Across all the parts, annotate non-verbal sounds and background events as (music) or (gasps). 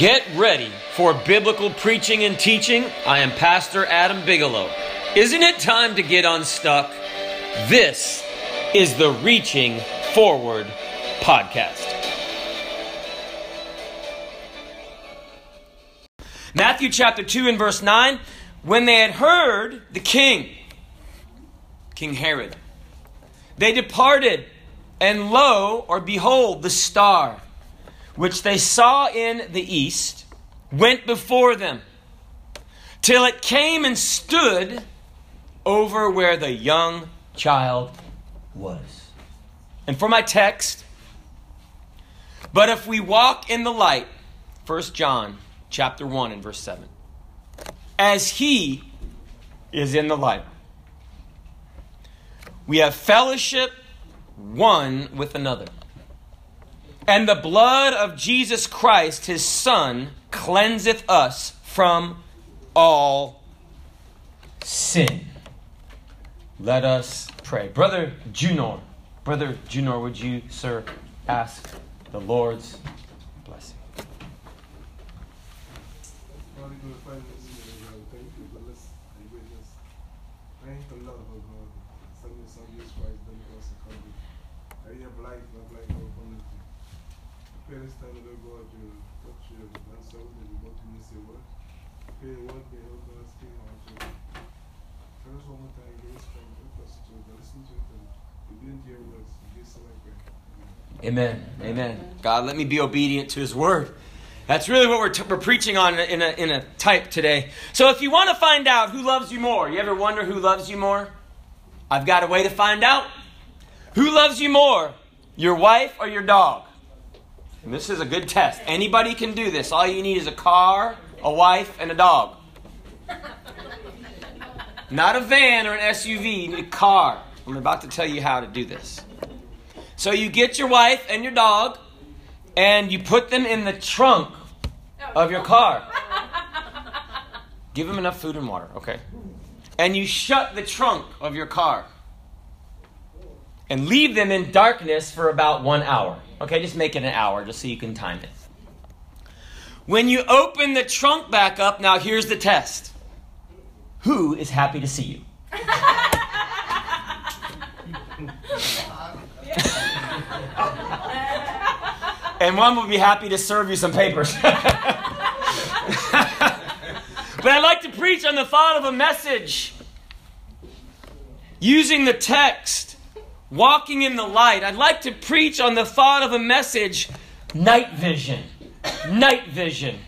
Get ready for biblical preaching and teaching. I am Pastor Adam Bigelow. Isn't it time to get unstuck? This is the Reaching Forward podcast. Matthew chapter 2 and verse 9 when they had heard the king, King Herod, they departed, and lo, or behold, the star which they saw in the east went before them till it came and stood over where the young child was. And for my text, but if we walk in the light, 1 John chapter 1 and verse 7, as he is in the light, we have fellowship one with another. And the blood of Jesus Christ, his Son, cleanseth us from all sin. Let us pray. Brother Junor, Brother Junor, would you, sir, ask the Lord's blessing? Father, glorify you, God. Thank you for this and witness. Thank the Lord, oh God. Send your son, Jesus Christ, then it was a coming. I have life, not life for community. Pray this time, Lord God, to touch you and so that you want to miss your word. Pray your word, may help us speak our children. Tell us one more time, give us strength, help us to listen to it and to be into your words. In Jesus' name I pray. Amen. Amen. God, let me be obedient to his word. That's really what we're, t- we're preaching on in a, in a type today. So, if you want to find out who loves you more, you ever wonder who loves you more? I've got a way to find out. Who loves you more, your wife or your dog? And this is a good test. Anybody can do this. All you need is a car, a wife, and a dog. Not a van or an SUV, you need a car. I'm about to tell you how to do this. So, you get your wife and your dog, and you put them in the trunk of your car. Give them enough food and water, okay? And you shut the trunk of your car and leave them in darkness for about one hour. Okay, just make it an hour just so you can time it. When you open the trunk back up, now here's the test Who is happy to see you? (laughs) and one would be happy to serve you some papers. (laughs) but I'd like to preach on the thought of a message using the text, walking in the light. I'd like to preach on the thought of a message night vision. Night vision.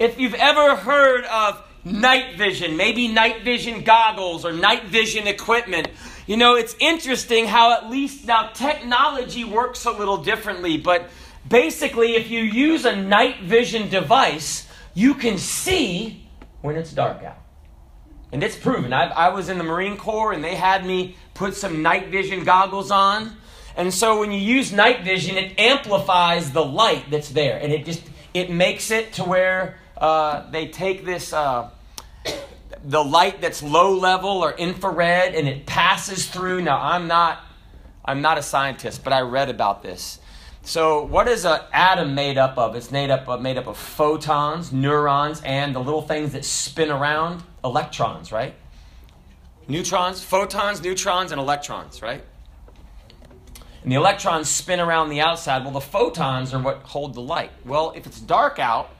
If you've ever heard of night vision, maybe night vision goggles or night vision equipment, you know, it's interesting how at least now technology works a little differently, but basically, if you use a night vision device, you can see when it's dark out. And it's proven. I, I was in the Marine Corps and they had me put some night vision goggles on. And so when you use night vision, it amplifies the light that's there. And it just, it makes it to where uh, they take this, uh, the light that's low level or infrared and it passes through. Now, I'm not, I'm not a scientist, but I read about this. So, what is an atom made up of? It's made up of, made up of photons, neurons, and the little things that spin around, electrons, right? Neutrons, photons, neutrons, and electrons, right? And the electrons spin around the outside. Well, the photons are what hold the light. Well, if it's dark out,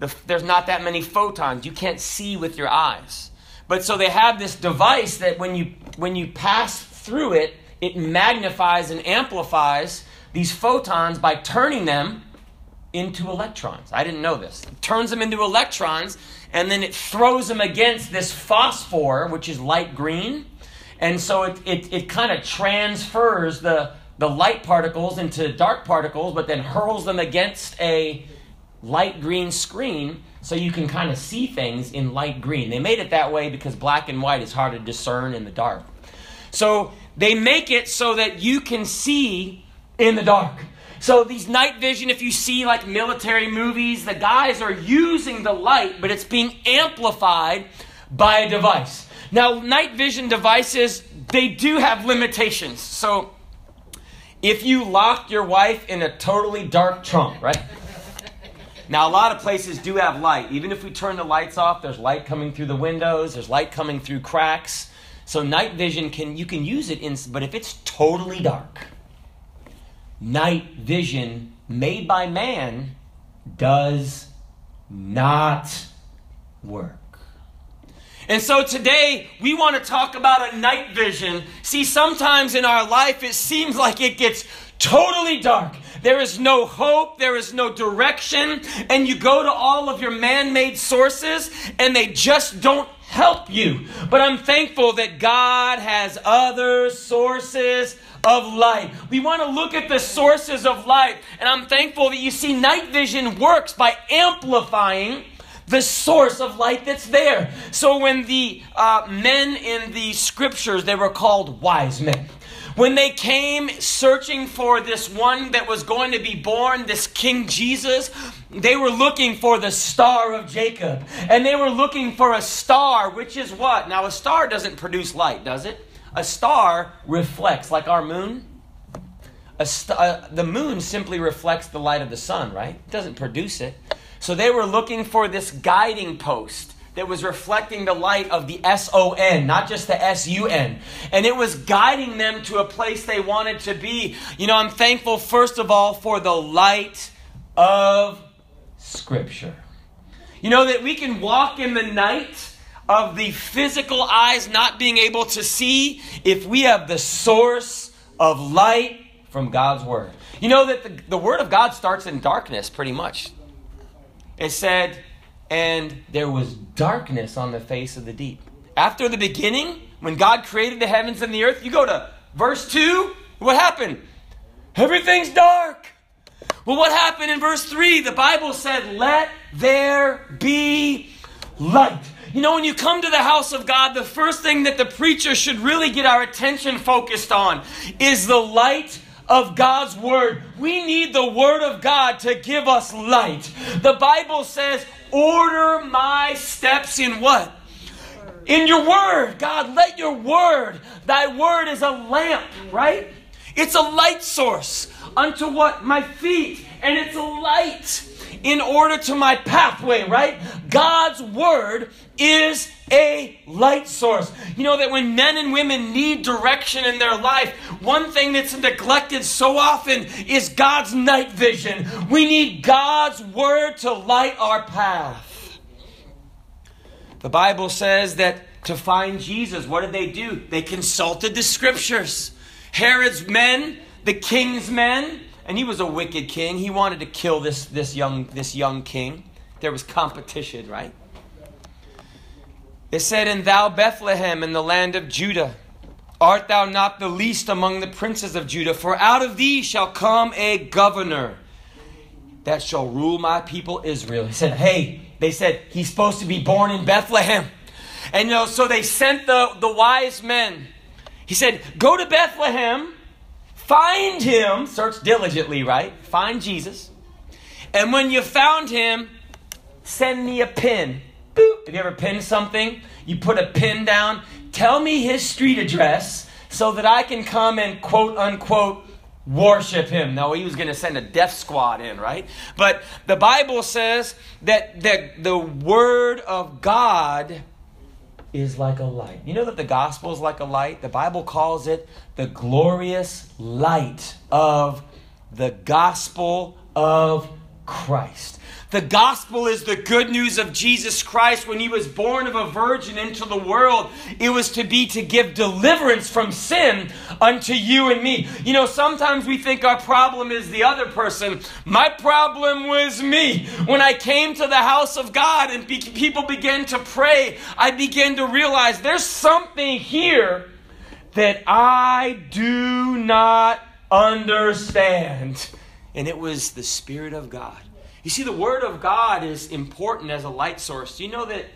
the, there's not that many photons. You can't see with your eyes. But so they have this device that when you when you pass through it, it magnifies and amplifies these photons by turning them into electrons. I didn't know this. It turns them into electrons and then it throws them against this phosphor, which is light green. And so it, it, it kind of transfers the, the light particles into dark particles, but then hurls them against a light green screen so you can kind of see things in light green. They made it that way because black and white is hard to discern in the dark. So they make it so that you can see in the dark. So these night vision, if you see like military movies, the guys are using the light, but it's being amplified by a device. Now, night vision devices, they do have limitations. So if you lock your wife in a totally dark trunk, right? Now, a lot of places do have light. Even if we turn the lights off, there's light coming through the windows, there's light coming through cracks. So night vision can you can use it in but if it's totally dark, night vision made by man does not work. And so today we want to talk about a night vision. See, sometimes in our life it seems like it gets totally dark. There is no hope, there is no direction, and you go to all of your man made sources and they just don't help you. But I'm thankful that God has other sources of light. We want to look at the sources of light, and I'm thankful that you see night vision works by amplifying the source of light that's there. So when the uh, men in the scriptures, they were called wise men. When they came searching for this one that was going to be born, this King Jesus, they were looking for the star of Jacob. And they were looking for a star, which is what? Now, a star doesn't produce light, does it? A star reflects, like our moon. St- uh, the moon simply reflects the light of the sun, right? It doesn't produce it. So they were looking for this guiding post that was reflecting the light of the S O N, not just the S U N. And it was guiding them to a place they wanted to be. You know, I'm thankful, first of all, for the light of Scripture. You know, that we can walk in the night of the physical eyes not being able to see if we have the source of light from God's Word. You know that the, the Word of God starts in darkness, pretty much. It said, and there was darkness on the face of the deep. After the beginning, when God created the heavens and the earth, you go to verse 2, what happened? Everything's dark. Well, what happened in verse 3? The Bible said, Let there be light. You know, when you come to the house of God, the first thing that the preacher should really get our attention focused on is the light of God's Word. We need the Word of God to give us light. The Bible says, order my steps in what? In your Word. God, let your Word, thy Word is a lamp, right? It's a light source unto what? My feet. And it's a light in order to my pathway, right? God's word is a light source. You know that when men and women need direction in their life, one thing that's neglected so often is God's night vision. We need God's word to light our path. The Bible says that to find Jesus, what did they do? They consulted the scriptures. Herod's men, the king's men, and he was a wicked king. He wanted to kill this, this, young, this young king. There was competition, right? It said, And thou, Bethlehem, in the land of Judah, art thou not the least among the princes of Judah? For out of thee shall come a governor that shall rule my people Israel. He said, Hey, they said, He's supposed to be born in Bethlehem. And you know, so they sent the, the wise men. He said, Go to Bethlehem Find him, search diligently, right? Find Jesus. And when you found him, send me a pin. Boop. Have you ever pinned something? You put a pin down. Tell me his street address so that I can come and quote unquote worship him. Now, he was going to send a death squad in, right? But the Bible says that the, the word of God is like a light. You know that the gospel is like a light? The Bible calls it the glorious light of the gospel of Christ. The gospel is the good news of Jesus Christ when he was born of a virgin into the world. It was to be to give deliverance from sin unto you and me. You know, sometimes we think our problem is the other person. My problem was me. When I came to the house of God and be- people began to pray, I began to realize there's something here that I do not understand. And it was the Spirit of God. You see, the Word of God is important as a light source. Do you know that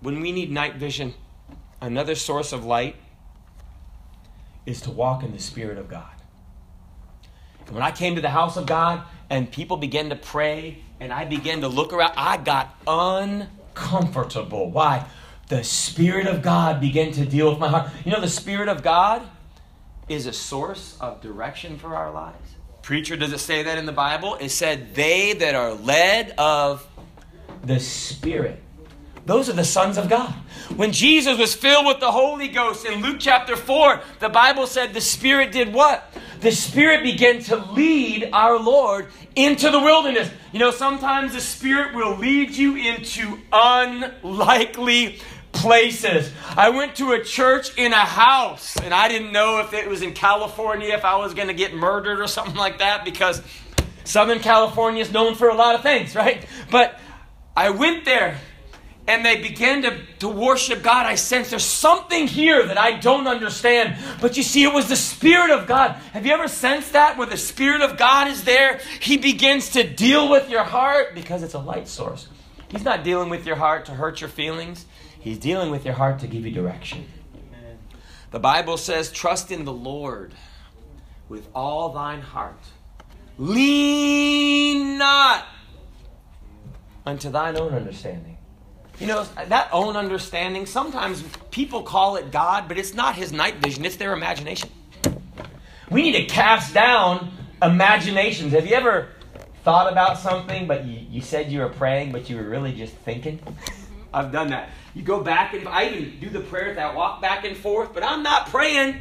when we need night vision, another source of light is to walk in the Spirit of God? And when I came to the house of God and people began to pray and I began to look around, I got uncomfortable. Why? The Spirit of God began to deal with my heart. You know, the Spirit of God is a source of direction for our lives Preacher, does it say that in the Bible? It said, they that are led of the Spirit. Those are the sons of God. When Jesus was filled with the Holy Ghost in Luke chapter 4, the Bible said the Spirit did what? The Spirit began to lead our Lord into the wilderness. You know, sometimes the Spirit will lead you into unlikely places. I went to a church in a house, and I didn't know if it was in California, if I was going to get murdered or something like that, because Southern California is known for a lot of things, right? But I went there and they began to, to worship God, I sense there's something here that I don't understand. But you see, it was the Spirit of God. Have you ever sensed that? Where the Spirit of God is there, He begins to deal with your heart because it's a light source. He's not dealing with your heart to hurt your feelings, He's dealing with your heart to give you direction. Amen. The Bible says, Trust in the Lord with all thine heart. Lean not unto thine own understanding. You know, that own understanding, sometimes people call it God, but it's not his night vision, it's their imagination. We need to cast down imaginations. Have you ever thought about something, but you, you said you were praying, but you were really just thinking? I've done that. You go back and I even do the prayer that I walk back and forth, but I'm not praying.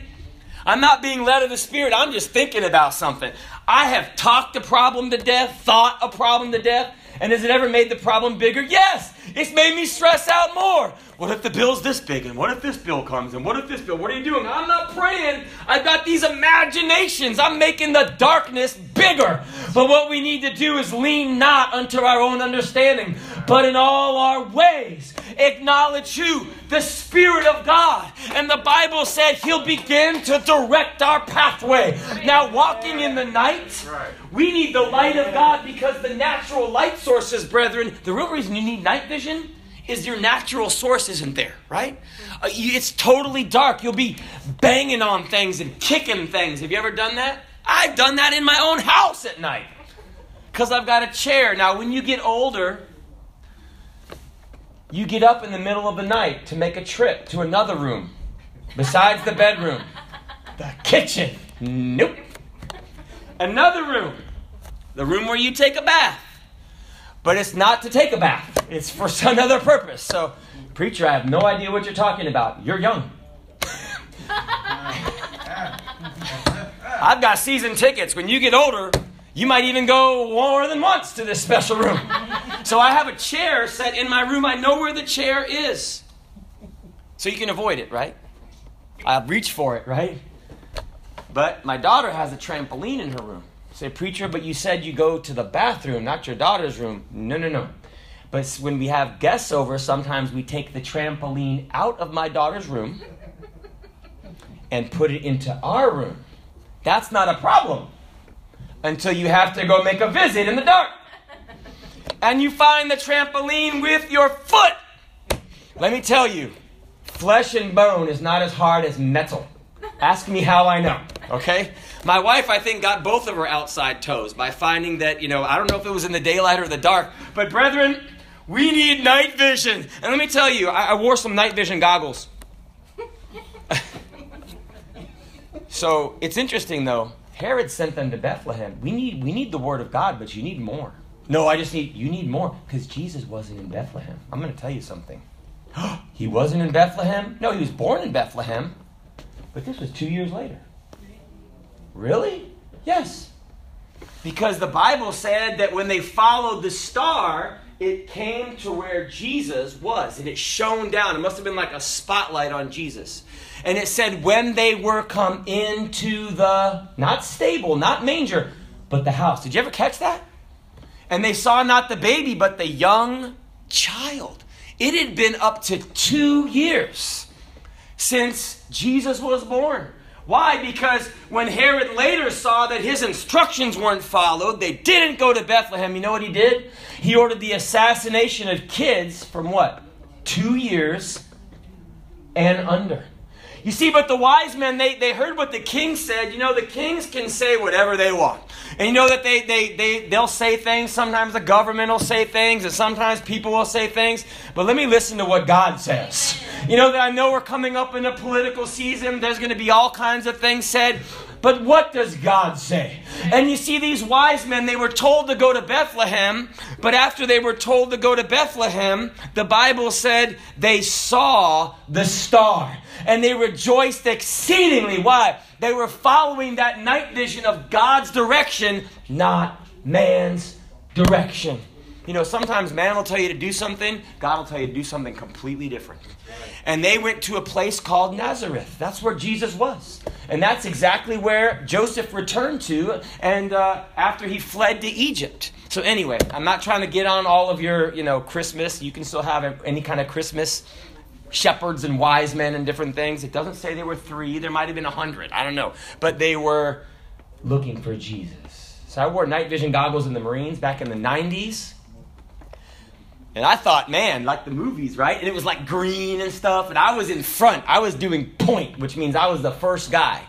I'm not being led of the Spirit. I'm just thinking about something. I have talked a problem to death, thought a problem to death, and has it ever made the problem bigger? Yes. It's made me stress out more. What if the bill's this big? And what if this bill comes? And what if this bill? What are you doing? I'm not praying. I've got these imaginations. I'm making the darkness bigger. But what we need to do is lean not unto our own understanding, but in all our ways acknowledge you, The Spirit of God. And the Bible said He'll begin to direct our pathway. Now, walking in the night, we need the light of God because the natural light sources, brethren, the real reason you need night vision is your natural source isn't there, right? Uh, it's totally dark. You'll be banging on things and kicking things. Have you ever done that? I've done that in my own house at night because I've got a chair. Now, when you get older, you get up in the middle of the night to make a trip to another room besides the bedroom, the kitchen. Nope. Another room, the room where you take a bath. But it's not to take a bath, it's for (laughs) some other purpose. So, preacher, I have no idea what you're talking about. You're young. I've got season tickets. When you get older, you might even go more than once to this special room. So I have a chair set in my room. I know where the chair is. So you can avoid it, right? I reach for it, right? But my daughter has a trampoline in her room. Say, preacher, but you said you go to the bathroom, not your daughter's room. No, no, no. But when we have guests over, sometimes we take the trampoline out of my daughter's room and put it into our room. That's not a problem until you have to go make a visit in the dark. And you find the trampoline with your foot. Let me tell you, flesh and bone is not as hard as metal. Ask me how I know, okay? My wife, I think, got both of her outside toes by finding that, you know, I don't know if it was in the daylight or the dark, but brethren, we need night vision. And let me tell you, I, I wore some night vision goggles. (laughs) so it's interesting, though. Herod sent them to Bethlehem. We need, we need the word of God, but you need more. No, I just need, you need more because Jesus wasn't in Bethlehem. I'm going to tell you something. (gasps) he wasn't in Bethlehem? No, he was born in Bethlehem, but this was two years later. Really? Yes. Because the Bible said that when they followed the star, it came to where Jesus was and it shone down. It must have been like a spotlight on Jesus. And it said, when they were come into the, not stable, not manger, but the house. Did you ever catch that? And they saw not the baby, but the young child. It had been up to two years since Jesus was born. Why? Because when Herod later saw that his instructions weren't followed, they didn't go to Bethlehem. You know what he did? He ordered the assassination of kids from what? Two years and under. You see, but the wise men, they, they heard what the king said. You know, the kings can say whatever they want. And you know that they, they, they, they'll say things. Sometimes the government will say things, and sometimes people will say things. But let me listen to what God says. You know that I know we're coming up in a political season. There's going to be all kinds of things said. But what does God say? And you see, these wise men, they were told to go to Bethlehem, but after they were told to go to Bethlehem, the Bible said they saw the star and they rejoiced exceedingly. Why? They were following that night vision of God's direction, not man's direction. You know, sometimes man will tell you to do something, God will tell you to do something completely different. And they went to a place called Nazareth. That's where Jesus was. And that's exactly where Joseph returned to and uh, after he fled to Egypt. So anyway, I'm not trying to get on all of your, you know, Christmas. You can still have any kind of Christmas shepherds and wise men and different things. It doesn't say they were three. There might have been a hundred. I don't know. But they were looking for Jesus. So I wore night vision goggles in the Marines back in the 90s. And I thought, man, like the movies, right? And it was like green and stuff. And I was in front. I was doing point, which means I was the first guy.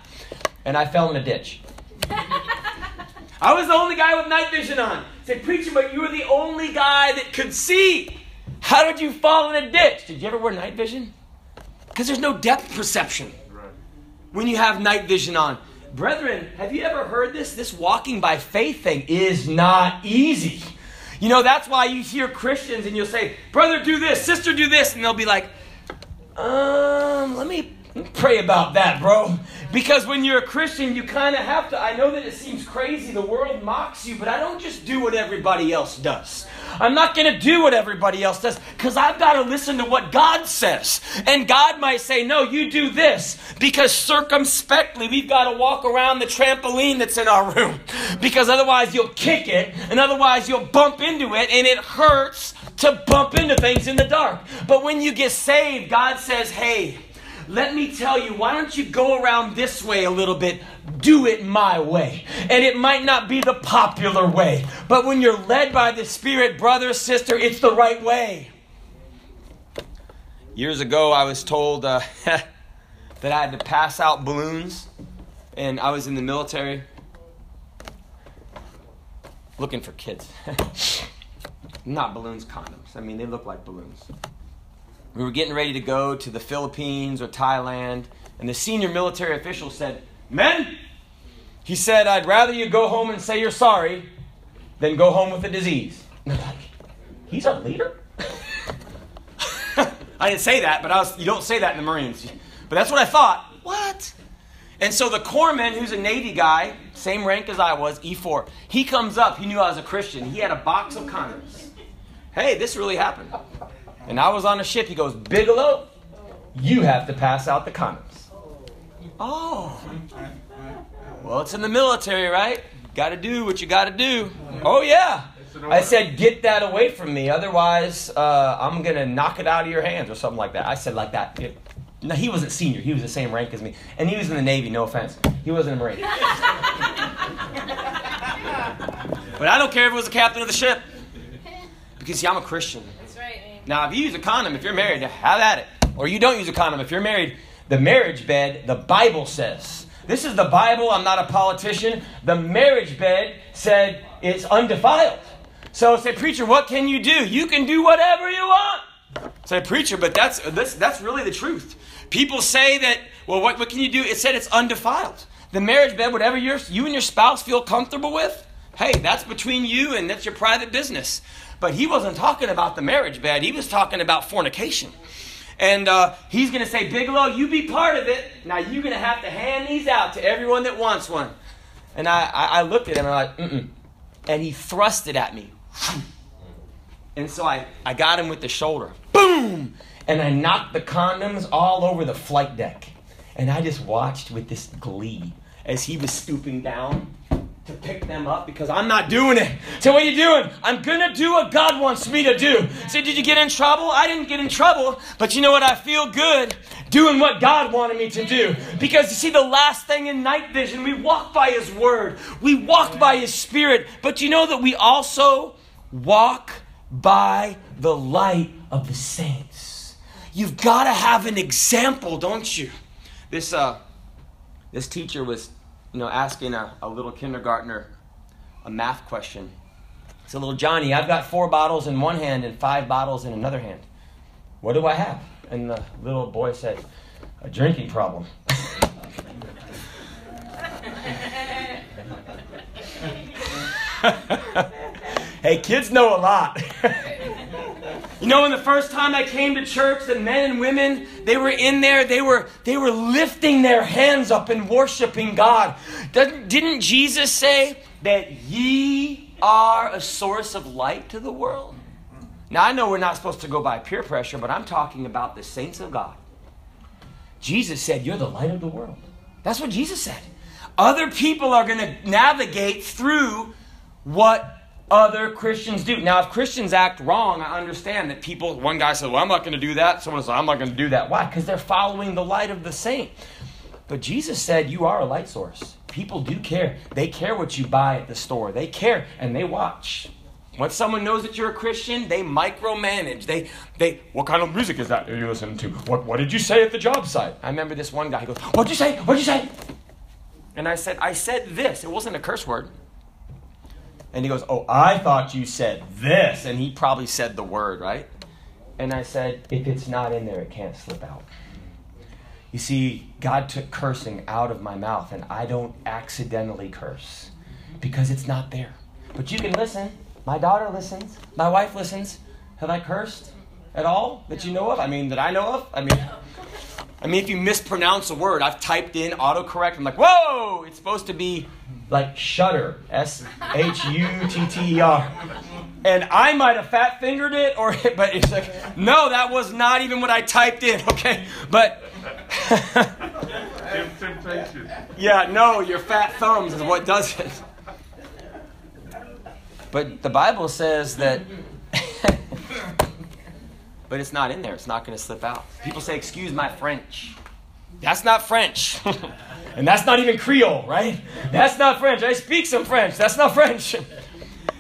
And I fell in a ditch. (laughs) I was the only guy with night vision on. I said, preacher, but you were the only guy that could see. How did you fall in a ditch? Did you ever wear night vision? Because there's no depth perception when you have night vision on. Brethren, have you ever heard this? This walking by faith thing is not easy. You know, that's why you hear Christians and you'll say, Brother, do this, sister, do this. And they'll be like, um, let me pray about that, bro. Because when you're a Christian, you kind of have to. I know that it seems crazy, the world mocks you, but I don't just do what everybody else does. I'm not going to do what everybody else does because I've got to listen to what God says. And God might say, no, you do this because circumspectly we've got to walk around the trampoline that's in our room because otherwise you'll kick it and otherwise you'll bump into it and it hurts to bump into things in the dark. But when you get saved, God says, hey, let me tell you, why don't you go around this way a little bit? Do it my way. And it might not be the popular way, but when you're led by the Spirit, brother, sister, it's the right way. Years ago, I was told uh, (laughs) that I had to pass out balloons, and I was in the military looking for kids. (laughs) not balloons, condoms. I mean, they look like balloons. We were getting ready to go to the Philippines or Thailand, and the senior military official said, Men, he said, I'd rather you go home and say you're sorry than go home with a disease. He's a leader? (laughs) I didn't say that, but I was, you don't say that in the Marines. But that's what I thought. What? And so the corpsman, who's a Navy guy, same rank as I was, E4, he comes up. He knew I was a Christian. He had a box of condoms. Hey, this really happened. And I was on a ship. He goes, Bigelow, you have to pass out the condoms. Oh. Well, it's in the military, right? Got to do what you got to do. Oh, yeah. I said, get that away from me. Otherwise, uh, I'm going to knock it out of your hands or something like that. I said, like that. It, no, he wasn't senior. He was the same rank as me. And he was in the Navy, no offense. He wasn't a Marine. (laughs) but I don't care if it was the captain of the ship. Because, see, I'm a Christian. Now, if you use a condom, if you're married, have at it. Or you don't use a condom, if you're married, the marriage bed, the Bible says. This is the Bible, I'm not a politician. The marriage bed said it's undefiled. So say, preacher, what can you do? You can do whatever you want. Say, preacher, but that's, that's, that's really the truth. People say that, well, what, what can you do? It said it's undefiled. The marriage bed, whatever you and your spouse feel comfortable with, hey, that's between you and that's your private business. But he wasn't talking about the marriage bed, he was talking about fornication. And uh, he's going to say, Bigelow, you be part of it. Now you're going to have to hand these out to everyone that wants one. And I, I, I looked at him and I'm like, mm-mm. And he thrust it at me. And so I, I got him with the shoulder. Boom! And I knocked the condoms all over the flight deck. And I just watched with this glee as he was stooping down to pick them up because I'm not doing it. So what are you doing? I'm gonna do what God wants me to do. So did you get in trouble? I didn't get in trouble, but you know what? I feel good doing what God wanted me to do. Because you see, the last thing in night vision, we walk by His Word, we walk by His Spirit, but you know that we also walk by the light of the saints. You've got to have an example, don't you? This uh, this teacher was you know, asking a, a little kindergartner a math question. So little Johnny, I've got four bottles in one hand and five bottles in another hand. What do I have? And the little boy said, A drinking problem. (laughs) hey, kids know a lot. (laughs) you know, when the first time I came to church, the men and women, they were in there, they were they were lifting their hands up and worshiping God. Didn't Jesus say that ye are a source of light to the world? Now I know we're not supposed to go by peer pressure, but I'm talking about the saints of God. Jesus said, You're the light of the world. That's what Jesus said. Other people are going to navigate through what other Christians do. Now, if Christians act wrong, I understand that people, one guy said, Well, I'm not going to do that. Someone said, I'm not going to do that. Why? Because they're following the light of the saint. But Jesus said, You are a light source. People do care. They care what you buy at the store, they care and they watch. Once someone knows that you're a Christian, they micromanage. They, they, what kind of music is that you listening to? What, what did you say at the job site? I remember this one guy. He goes, "What'd you say? What'd you say?" And I said, "I said this. It wasn't a curse word." And he goes, "Oh, I thought you said this." And he probably said the word right. And I said, "If it's not in there, it can't slip out." You see, God took cursing out of my mouth, and I don't accidentally curse because it's not there. But you can listen. My daughter listens. My wife listens. Have I cursed at all that you know of? I mean, that I know of? I mean, I mean, if you mispronounce a word, I've typed in autocorrect. I'm like, whoa! It's supposed to be like shutter, S H U T T E R, and I might have fat fingered it, or (laughs) but it's like, no, that was not even what I typed in. Okay, but. (laughs) yeah, no, your fat thumbs is what does it. But the Bible says that. (laughs) but it's not in there. It's not going to slip out. People say, Excuse my French. That's not French. (laughs) and that's not even Creole, right? That's not French. I speak some French. That's not French.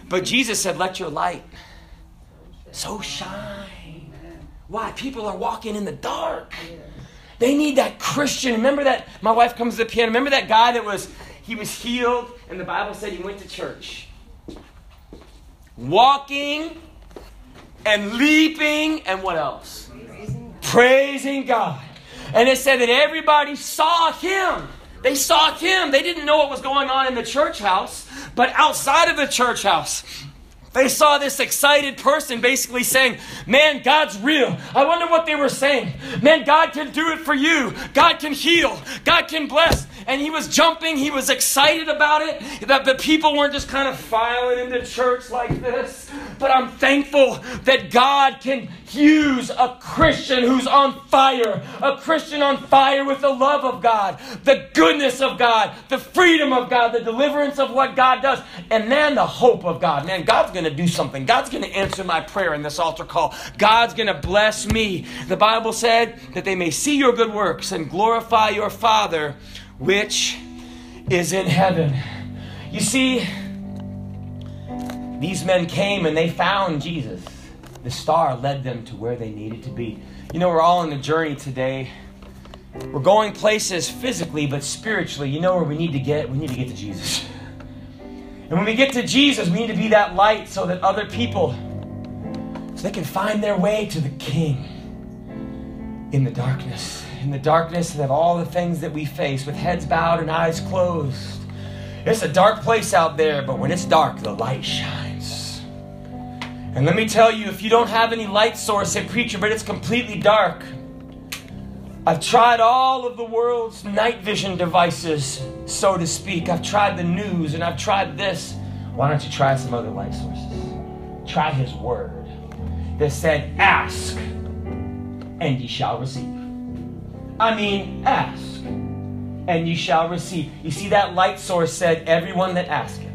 but Jesus said, Let your light so shine. Why? People are walking in the dark. They need that Christian. Remember that? My wife comes to the piano. Remember that guy that was, he was healed, and the Bible said he went to church walking and leaping and what else? Praising. Praising God. And it said that everybody saw him. They saw him. They didn't know what was going on in the church house, but outside of the church house, they saw this excited person basically saying, Man, God's real. I wonder what they were saying. Man, God can do it for you. God can heal. God can bless. And he was jumping. He was excited about it. That the people weren't just kind of filing into church like this. But I'm thankful that God can use a Christian who's on fire. A Christian on fire with the love of God, the goodness of God, the freedom of God, the deliverance of what God does. And man, the hope of God. Man, God's going to do something. God's going to answer my prayer in this altar call. God's going to bless me. The Bible said that they may see your good works and glorify your Father which is in heaven. You see, these men came and they found Jesus. The star led them to where they needed to be. You know, we're all on a journey today. We're going places physically, but spiritually, you know where we need to get? We need to get to Jesus. And when we get to Jesus, we need to be that light so that other people, so they can find their way to the King in the darkness. In the darkness of all the things that we face with heads bowed and eyes closed. It's a dark place out there, but when it's dark, the light shines. And let me tell you, if you don't have any light source, say, preacher, but it's completely dark. I've tried all of the world's night vision devices, so to speak. I've tried the news and I've tried this. Why don't you try some other light sources? Try His Word that said, Ask and ye shall receive. I mean, ask and ye shall receive. You see, that light source said, Everyone that asketh,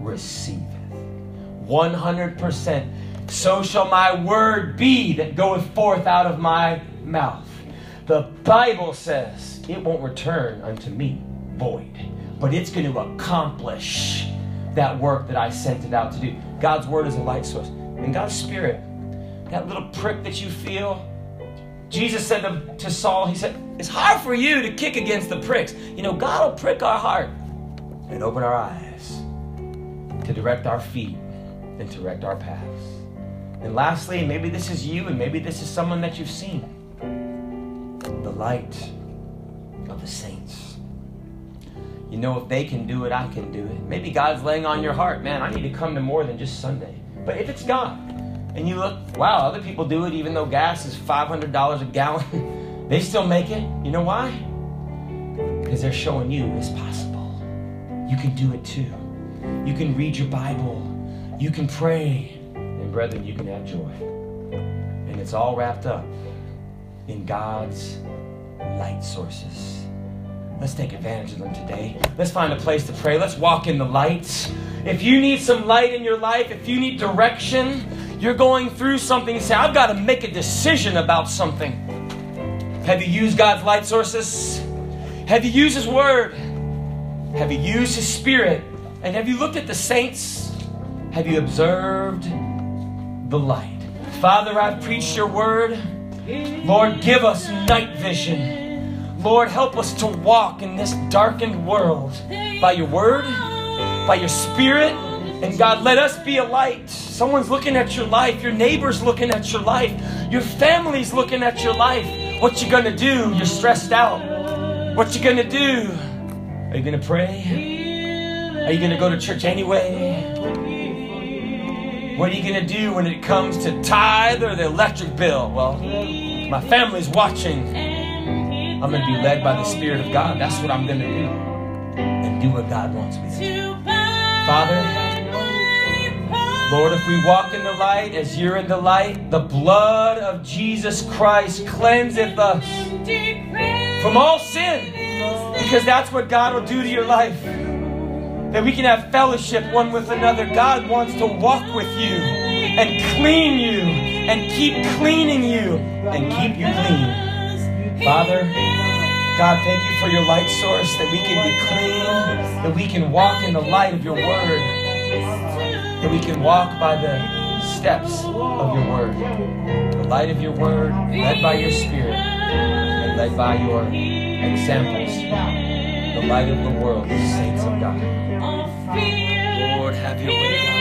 receiveth. 100%. So shall my word be that goeth forth out of my mouth. The Bible says it won't return unto me void, but it's going to accomplish that work that I sent it out to do. God's word is a light source. And God's spirit, that little prick that you feel, Jesus said to, to Saul, He said, It's hard for you to kick against the pricks. You know, God will prick our heart and open our eyes to direct our feet and direct our paths. And lastly, maybe this is you, and maybe this is someone that you've seen the light of the saints. You You know, if they can do it, I can do it. Maybe God's laying on your heart, man, I need to come to more than just Sunday. But if it's God, and you look, wow, other people do it even though gas is $500 a gallon, (laughs) they still make it. You know why? Because they're showing you it's possible. You can do it too. You can read your Bible. You can pray. And brethren, you can have joy. And it's all wrapped up in God's light sources. Let's take advantage of them today. Let's find a place to pray. Let's walk in the lights. If you need some light in your life, if you need direction, you're going through something, you say, I've got to make a decision about something. Have you used God's light sources? Have you used His Word? Have you used His Spirit? And have you looked at the saints? Have you observed the light? Father, I've preached your word. Lord, give us night vision. Lord, help us to walk in this darkened world by your word, by your spirit. And God, let us be a light. Someone's looking at your life, your neighbor's looking at your life, your family's looking at your life. What you gonna do? You're stressed out. What you gonna do? Are you gonna pray? Are you gonna go to church anyway? What are you to do when it comes to tithe or the electric bill? Well, my family's watching. I'm to be led by the Spirit of God. That's what I'm to do. And do what God wants me to do. Father, Lord, if we walk in the light as you're in the light, the blood of Jesus Christ cleanseth us from all sin. Because that's what God will do to your life that we can have fellowship one with another. God wants to walk with you and clean you and keep cleaning you and keep you clean. Father, God, thank you for your light source that we can be clean, that we can walk in the light of your word, that we can walk by the steps of your word, the light of your word, led by your spirit and led by your examples, the light of the world, the saints of God. Lord, have your way.